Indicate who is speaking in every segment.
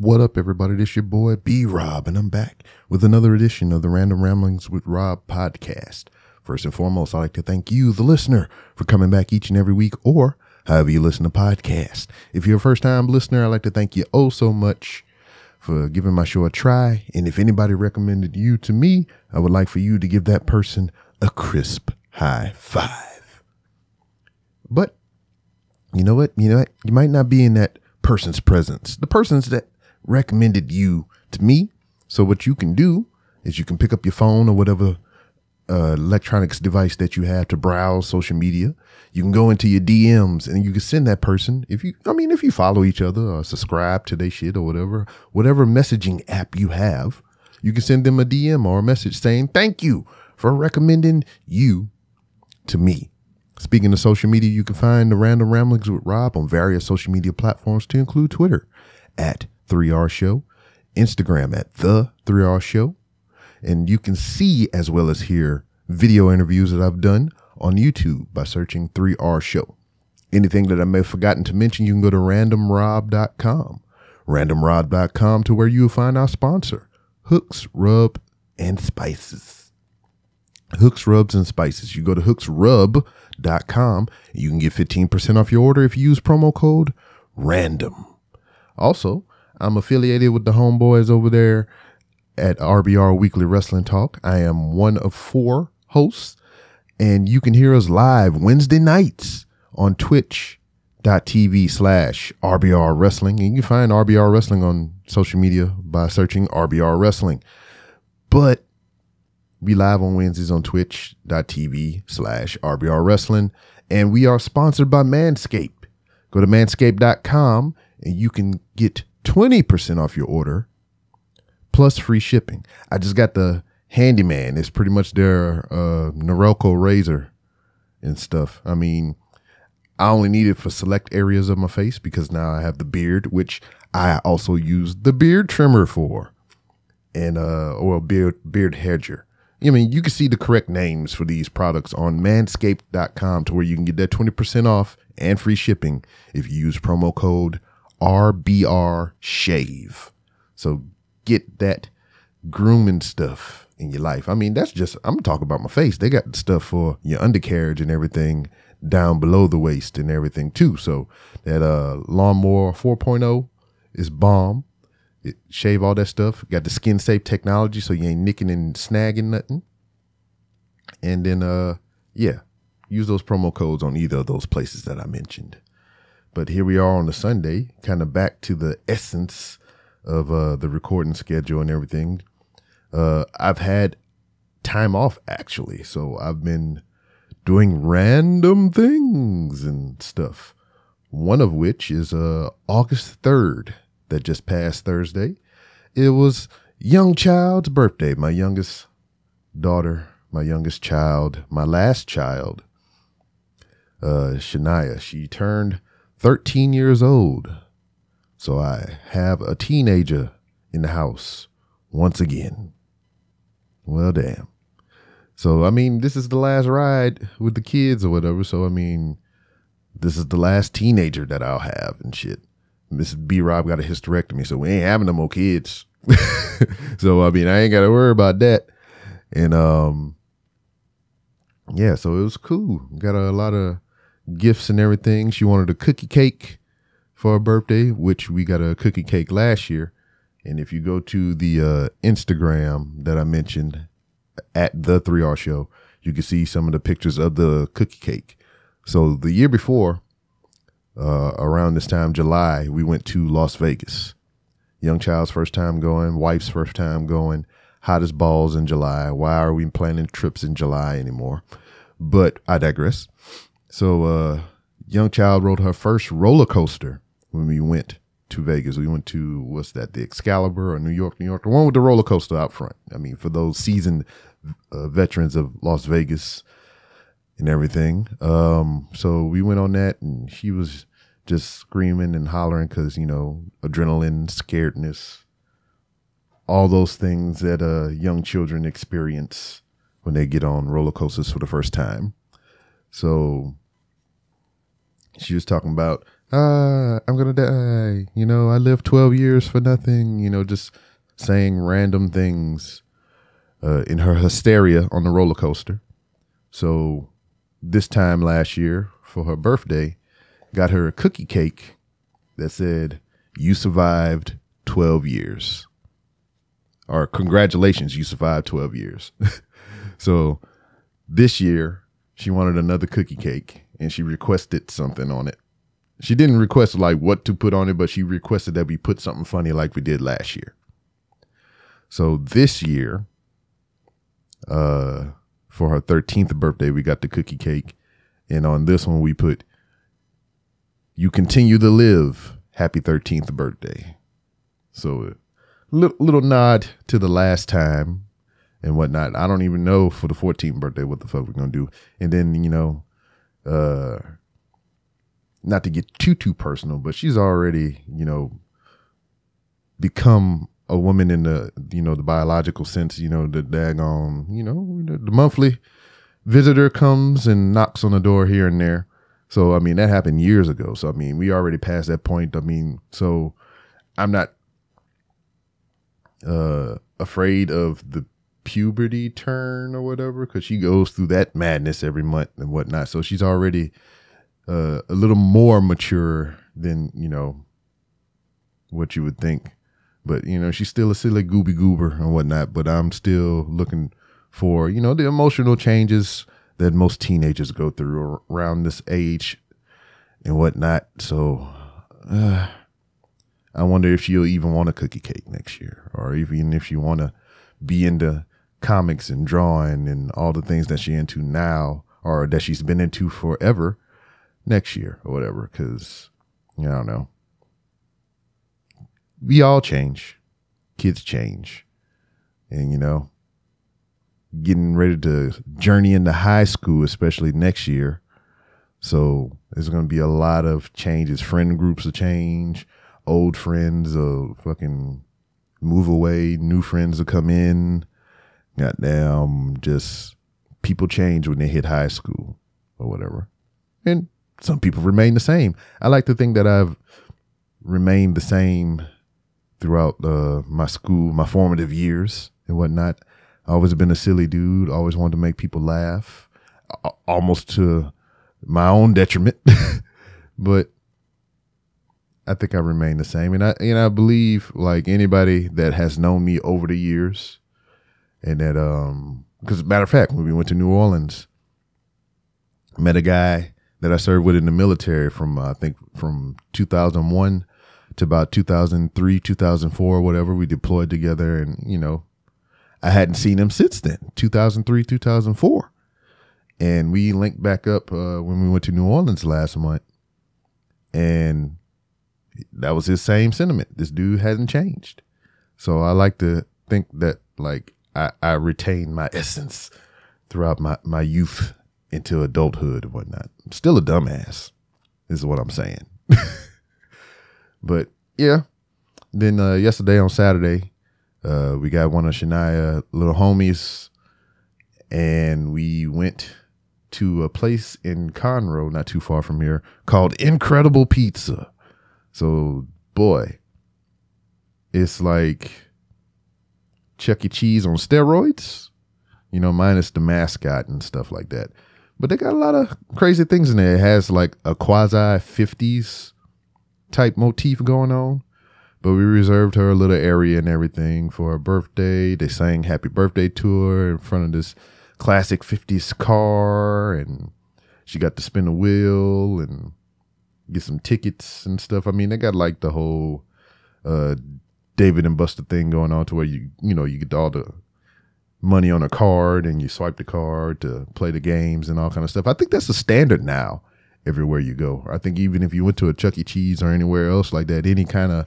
Speaker 1: What up, everybody? This your boy B Rob, and I'm back with another edition of the Random Ramblings with Rob podcast. First and foremost, I'd like to thank you, the listener, for coming back each and every week, or however you listen to podcasts. If you're a first time listener, I'd like to thank you oh so much for giving my show a try. And if anybody recommended you to me, I would like for you to give that person a crisp high five. But you know what? You know what? You might not be in that person's presence. The person's that recommended you to me. So what you can do is you can pick up your phone or whatever uh, electronics device that you have to browse social media. You can go into your DMs and you can send that person if you, I mean, if you follow each other or subscribe to their shit or whatever, whatever messaging app you have, you can send them a DM or a message saying thank you for recommending you to me. Speaking of social media, you can find the Random Ramblings with Rob on various social media platforms to include Twitter at 3R Show, Instagram at The 3R Show, and you can see as well as hear video interviews that I've done on YouTube by searching 3R Show. Anything that I may have forgotten to mention, you can go to randomrob.com. Randomrob.com to where you will find our sponsor, Hooks, Rub, and Spices. Hooks, Rubs, and Spices. You go to hooksrub.com. You can get 15% off your order if you use promo code RANDOM. Also, I'm affiliated with the homeboys over there at RBR Weekly Wrestling Talk. I am one of four hosts, and you can hear us live Wednesday nights on twitch.tv slash RBR Wrestling. And you can find RBR Wrestling on social media by searching RBR Wrestling. But we live on Wednesdays on twitch.tv slash RBR Wrestling. And we are sponsored by Manscaped. Go to manscaped.com and you can get 20% off your order plus free shipping. I just got the handyman. It's pretty much their uh, Norelco razor and stuff. I mean, I only need it for select areas of my face because now I have the beard, which I also use the beard trimmer for, and uh, or beard beard hedger. I mean, you can see the correct names for these products on manscaped.com to where you can get that 20% off and free shipping if you use promo code RBR Shave. So get that grooming stuff in your life. I mean, that's just, I'm talking about my face. They got stuff for your undercarriage and everything down below the waist and everything too. So that uh lawnmower 4.0 is bomb. It shave all that stuff. Got the skin safe technology so you ain't nicking and snagging nothing. And then uh yeah, use those promo codes on either of those places that I mentioned. But here we are on the Sunday, kind of back to the essence of uh, the recording schedule and everything. Uh, I've had time off actually, so I've been doing random things and stuff. One of which is uh, August 3rd, that just passed Thursday. It was young child's birthday, my youngest daughter, my youngest child, my last child, uh, Shania. She turned 13 years old. So I have a teenager in the house once again. Well, damn. So, I mean, this is the last ride with the kids or whatever. So, I mean, this is the last teenager that I'll have and shit. Mrs. B Rob got a hysterectomy, so we ain't having no more kids. so, I mean, I ain't got to worry about that. And, um, yeah, so it was cool. Got a lot of gifts and everything. She wanted a cookie cake for her birthday, which we got a cookie cake last year. And if you go to the uh, Instagram that I mentioned at the 3R show, you can see some of the pictures of the cookie cake. So the year before, uh, around this time, July, we went to Las Vegas. Young child's first time going, wife's first time going, hottest balls in July. Why are we planning trips in July anymore? But I digress. So, uh, young child rode her first roller coaster when we went to Vegas. We went to what's that? The Excalibur or New York, New York, the one with the roller coaster out front. I mean, for those seasoned uh, veterans of Las Vegas and everything. Um, so we went on that, and she was just screaming and hollering because you know adrenaline, scaredness, all those things that uh, young children experience when they get on roller coasters for the first time. So she was talking about uh, I'm gonna die. You know, I lived 12 years for nothing. You know, just saying random things uh, in her hysteria on the roller coaster. So this time last year for her birthday, got her a cookie cake that said, "You survived 12 years." Or congratulations, you survived 12 years. so this year she wanted another cookie cake and she requested something on it. She didn't request like what to put on it, but she requested that we put something funny like we did last year. So this year, uh, for her 13th birthday, we got the cookie cake. And on this one, we put, You continue to live. Happy 13th birthday. So, little, little nod to the last time and whatnot. I don't even know for the 14th birthday what the fuck we're to do. And then, you know, uh, not to get too too personal, but she's already, you know, become a woman in the you know the biological sense. You know, the daggone, you know, the monthly visitor comes and knocks on the door here and there. So I mean that happened years ago. So I mean we already passed that point. I mean, so I'm not uh afraid of the puberty turn or whatever because she goes through that madness every month and whatnot. So she's already uh, a little more mature than you know what you would think. But you know, she's still a silly gooby goober and whatnot. But I'm still looking for you know the emotional changes that most teenagers go through around this age and whatnot. So uh, I wonder if she'll even want a cookie cake next year, or even if she want to be into comics and drawing and all the things that she's into now, or that she's been into forever next year or whatever. Because I don't know. We all change. Kids change. And, you know, getting ready to journey into high school, especially next year. So there's going to be a lot of changes. Friend groups will change. Old friends will fucking move away. New friends will come in. Goddamn, just people change when they hit high school or whatever. And some people remain the same. I like to think that I've remained the same throughout uh, my school, my formative years and whatnot. I always been a silly dude. Always wanted to make people laugh, almost to my own detriment. but I think I remain the same, and I and I believe like anybody that has known me over the years, and that um, because matter of fact, when we went to New Orleans, met a guy that I served with in the military from uh, I think from 2001 to about 2003, 2004, whatever. We deployed together, and you know, I hadn't seen him since then, 2003, 2004, and we linked back up uh, when we went to New Orleans last month, and that was his same sentiment. This dude hasn't changed, so I like to think that like I, I retain my essence throughout my my youth into adulthood and whatnot. I'm still a dumbass, is what I'm saying. but yeah. Then uh, yesterday on Saturday, uh, we got one of Shania little homies, and we went to a place in Conroe, not too far from here, called Incredible Pizza. So, boy, it's like Chuck E. Cheese on steroids, you know, minus the mascot and stuff like that. But they got a lot of crazy things in there. It has like a quasi 50s type motif going on. But we reserved her a little area and everything for her birthday. They sang happy birthday to her in front of this classic 50s car. And she got to spin a wheel and get some tickets and stuff. I mean, they got like the whole uh, David and Buster thing going on to where you, you know, you get all the money on a card and you swipe the card to play the games and all kind of stuff. I think that's the standard now everywhere you go. I think even if you went to a Chuck E. Cheese or anywhere else like that, any kind of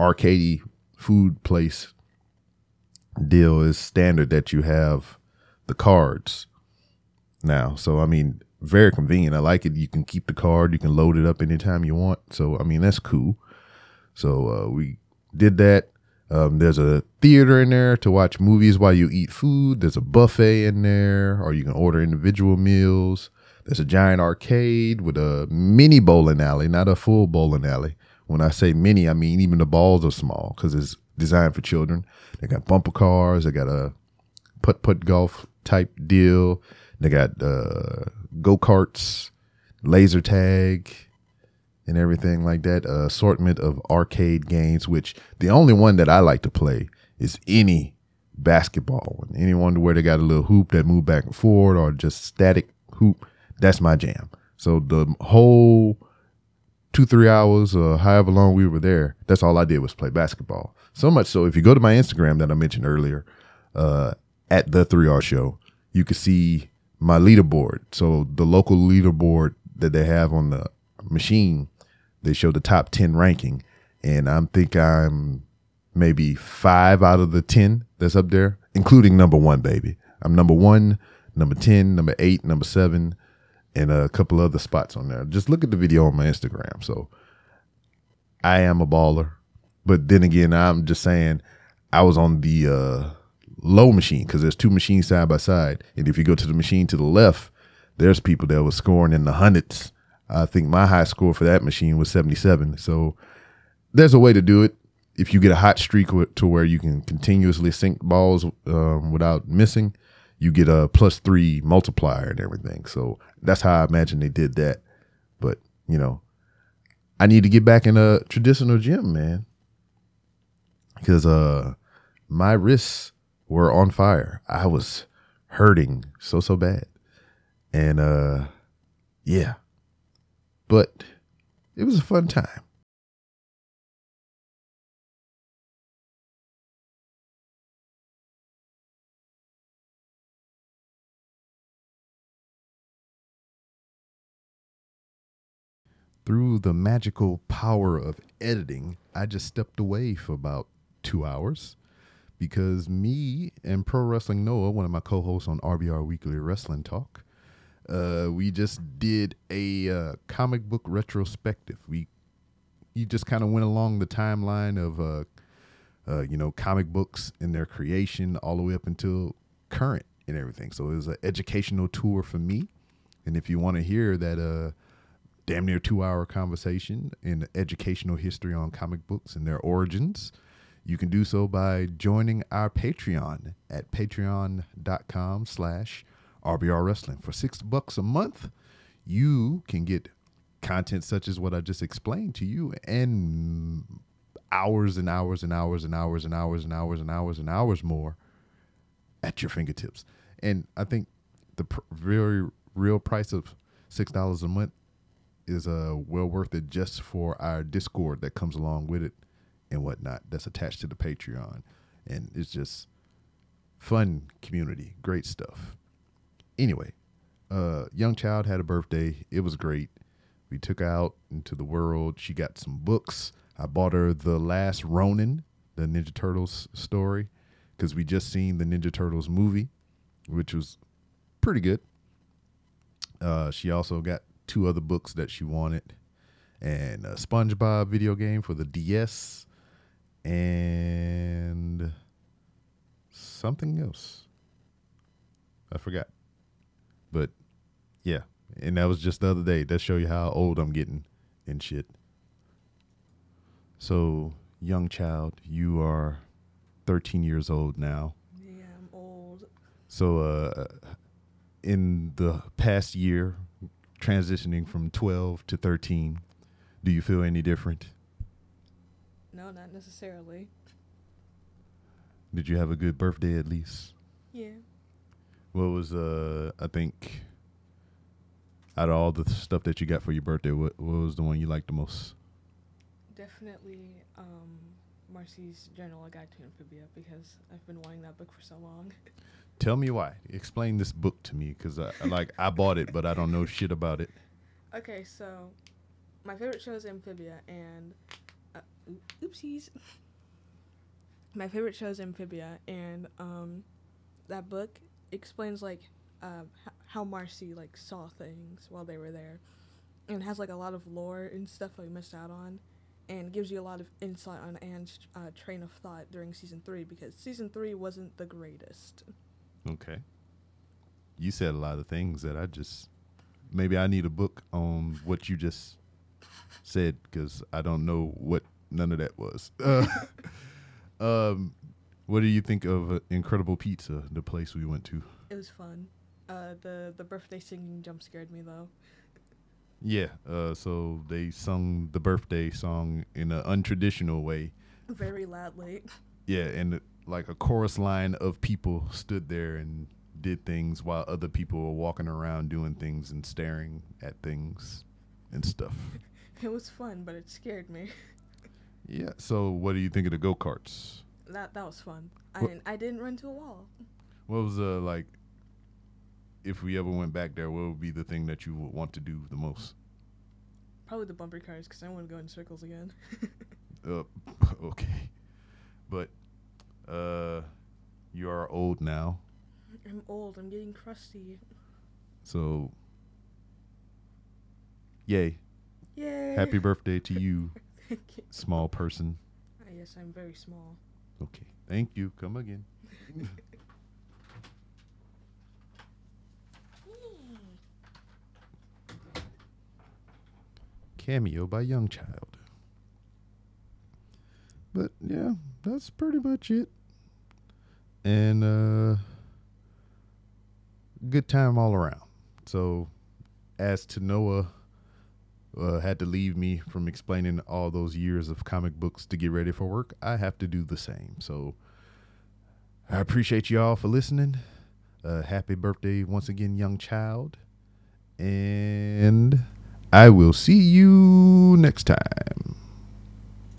Speaker 1: arcadey food place deal is standard that you have the cards now. So I mean, very convenient. I like it. You can keep the card. You can load it up anytime you want. So I mean, that's cool. So uh, we did that. Um, there's a theater in there to watch movies while you eat food. There's a buffet in there, or you can order individual meals. There's a giant arcade with a mini bowling alley, not a full bowling alley. When I say mini, I mean even the balls are small because it's designed for children. They got bumper cars. They got a putt putt golf type deal. They got uh, go karts, laser tag, and everything like that. Uh, assortment of arcade games, which the only one that I like to play is any basketball one. Anyone where they got a little hoop that move back and forward or just static hoop. That's my jam. So the whole two, three hours or however long we were there, that's all I did was play basketball. So much so if you go to my Instagram that I mentioned earlier, uh, at the 3R show, you can see my leaderboard. So the local leaderboard that they have on the machine, they show the top 10 ranking. And I think I'm maybe five out of the 10 that's up there, including number one, baby. I'm number one, number 10, number eight, number seven, and a couple other spots on there. Just look at the video on my Instagram. So I am a baller. But then again, I'm just saying I was on the uh, low machine because there's two machines side by side. And if you go to the machine to the left, there's people that were scoring in the hundreds. I think my high score for that machine was 77. So there's a way to do it. If you get a hot streak to where you can continuously sink balls um, without missing, you get a plus three multiplier and everything. So that's how I imagine they did that. But, you know, I need to get back in a traditional gym, man. Because uh my wrists were on fire. I was hurting so so bad. And uh yeah. But it was a fun time. Through the magical power of editing, I just stepped away for about two hours because me and Pro Wrestling Noah, one of my co-hosts on RBR Weekly Wrestling Talk, uh, we just did a uh, comic book retrospective. We you just kind of went along the timeline of uh, uh, you know comic books and their creation all the way up until current and everything. So it was an educational tour for me. And if you want to hear that uh, damn near two hour conversation in educational history on comic books and their origins, you can do so by joining our Patreon at patreon.com slash RBR Wrestling. For six bucks a month, you can get content such as what I just explained to you and hours and hours and hours and hours and hours and hours and hours and hours more at your fingertips. And I think the very real price of $6 a month is uh, well worth it just for our Discord that comes along with it and whatnot that's attached to the Patreon. And it's just fun community, great stuff. Anyway, uh, young child had a birthday. It was great. We took out into the world. She got some books. I bought her The Last Ronin, the Ninja Turtles story, because we just seen the Ninja Turtles movie, which was pretty good. Uh, she also got two other books that she wanted, and a SpongeBob video game for the DS, and something else. I forgot. But yeah, and that was just the other day. That show you how old I'm getting and shit. So, young child, you are 13 years old now.
Speaker 2: Yeah, I'm old.
Speaker 1: So, uh, in the past year, transitioning from 12 to 13, do you feel any different?
Speaker 2: No, not necessarily.
Speaker 1: Did you have a good birthday at least?
Speaker 2: Yeah.
Speaker 1: What was uh I think out of all the stuff that you got for your birthday, what what was the one you liked the most?
Speaker 2: Definitely um, Marcy's Journal of Guide to Amphibia because I've been wanting that book for so long.
Speaker 1: Tell me why. Explain this book to me because I like I bought it, but I don't know shit about it.
Speaker 2: Okay, so my favorite show is Amphibia, and uh, oopsies. my favorite show is Amphibia, and um, that book explains like um, h- how Marcy like saw things while they were there, and has like a lot of lore and stuff we missed out on, and gives you a lot of insight on Anne's uh, train of thought during season three because season three wasn't the greatest.
Speaker 1: Okay. You said a lot of things that I just maybe I need a book on what you just said because I don't know what none of that was. Uh, um, what do you think of uh, Incredible Pizza, the place we went to?
Speaker 2: It was fun. Uh, the the birthday singing jump scared me though.
Speaker 1: Yeah. Uh, so they sung the birthday song in an untraditional way.
Speaker 2: Very loudly.
Speaker 1: Yeah, and like a chorus line of people stood there and did things while other people were walking around doing things and staring at things and stuff.
Speaker 2: It was fun, but it scared me.
Speaker 1: Yeah. So what do you think of the go karts?
Speaker 2: That that was fun. I didn't, I didn't run to a wall.
Speaker 1: What was uh like? If we ever went back there, what would be the thing that you would want to do the most?
Speaker 2: Probably the bumper cars because I want to go in circles again.
Speaker 1: Uh, okay, but uh, you are old now,
Speaker 2: I'm old. I'm getting crusty.
Speaker 1: so yay!
Speaker 2: Yay!
Speaker 1: Happy birthday to
Speaker 2: you.
Speaker 1: small person.
Speaker 2: Ah, yes, I'm very small.
Speaker 1: Okay, thank you. Come again. Cameo by Young Child. But yeah, that's pretty much it. And uh good time all around. So as to Noah uh, had to leave me from explaining all those years of comic books to get ready for work, I have to do the same. So I appreciate you all for listening. Uh, happy birthday once again, young child. And I will see you next time.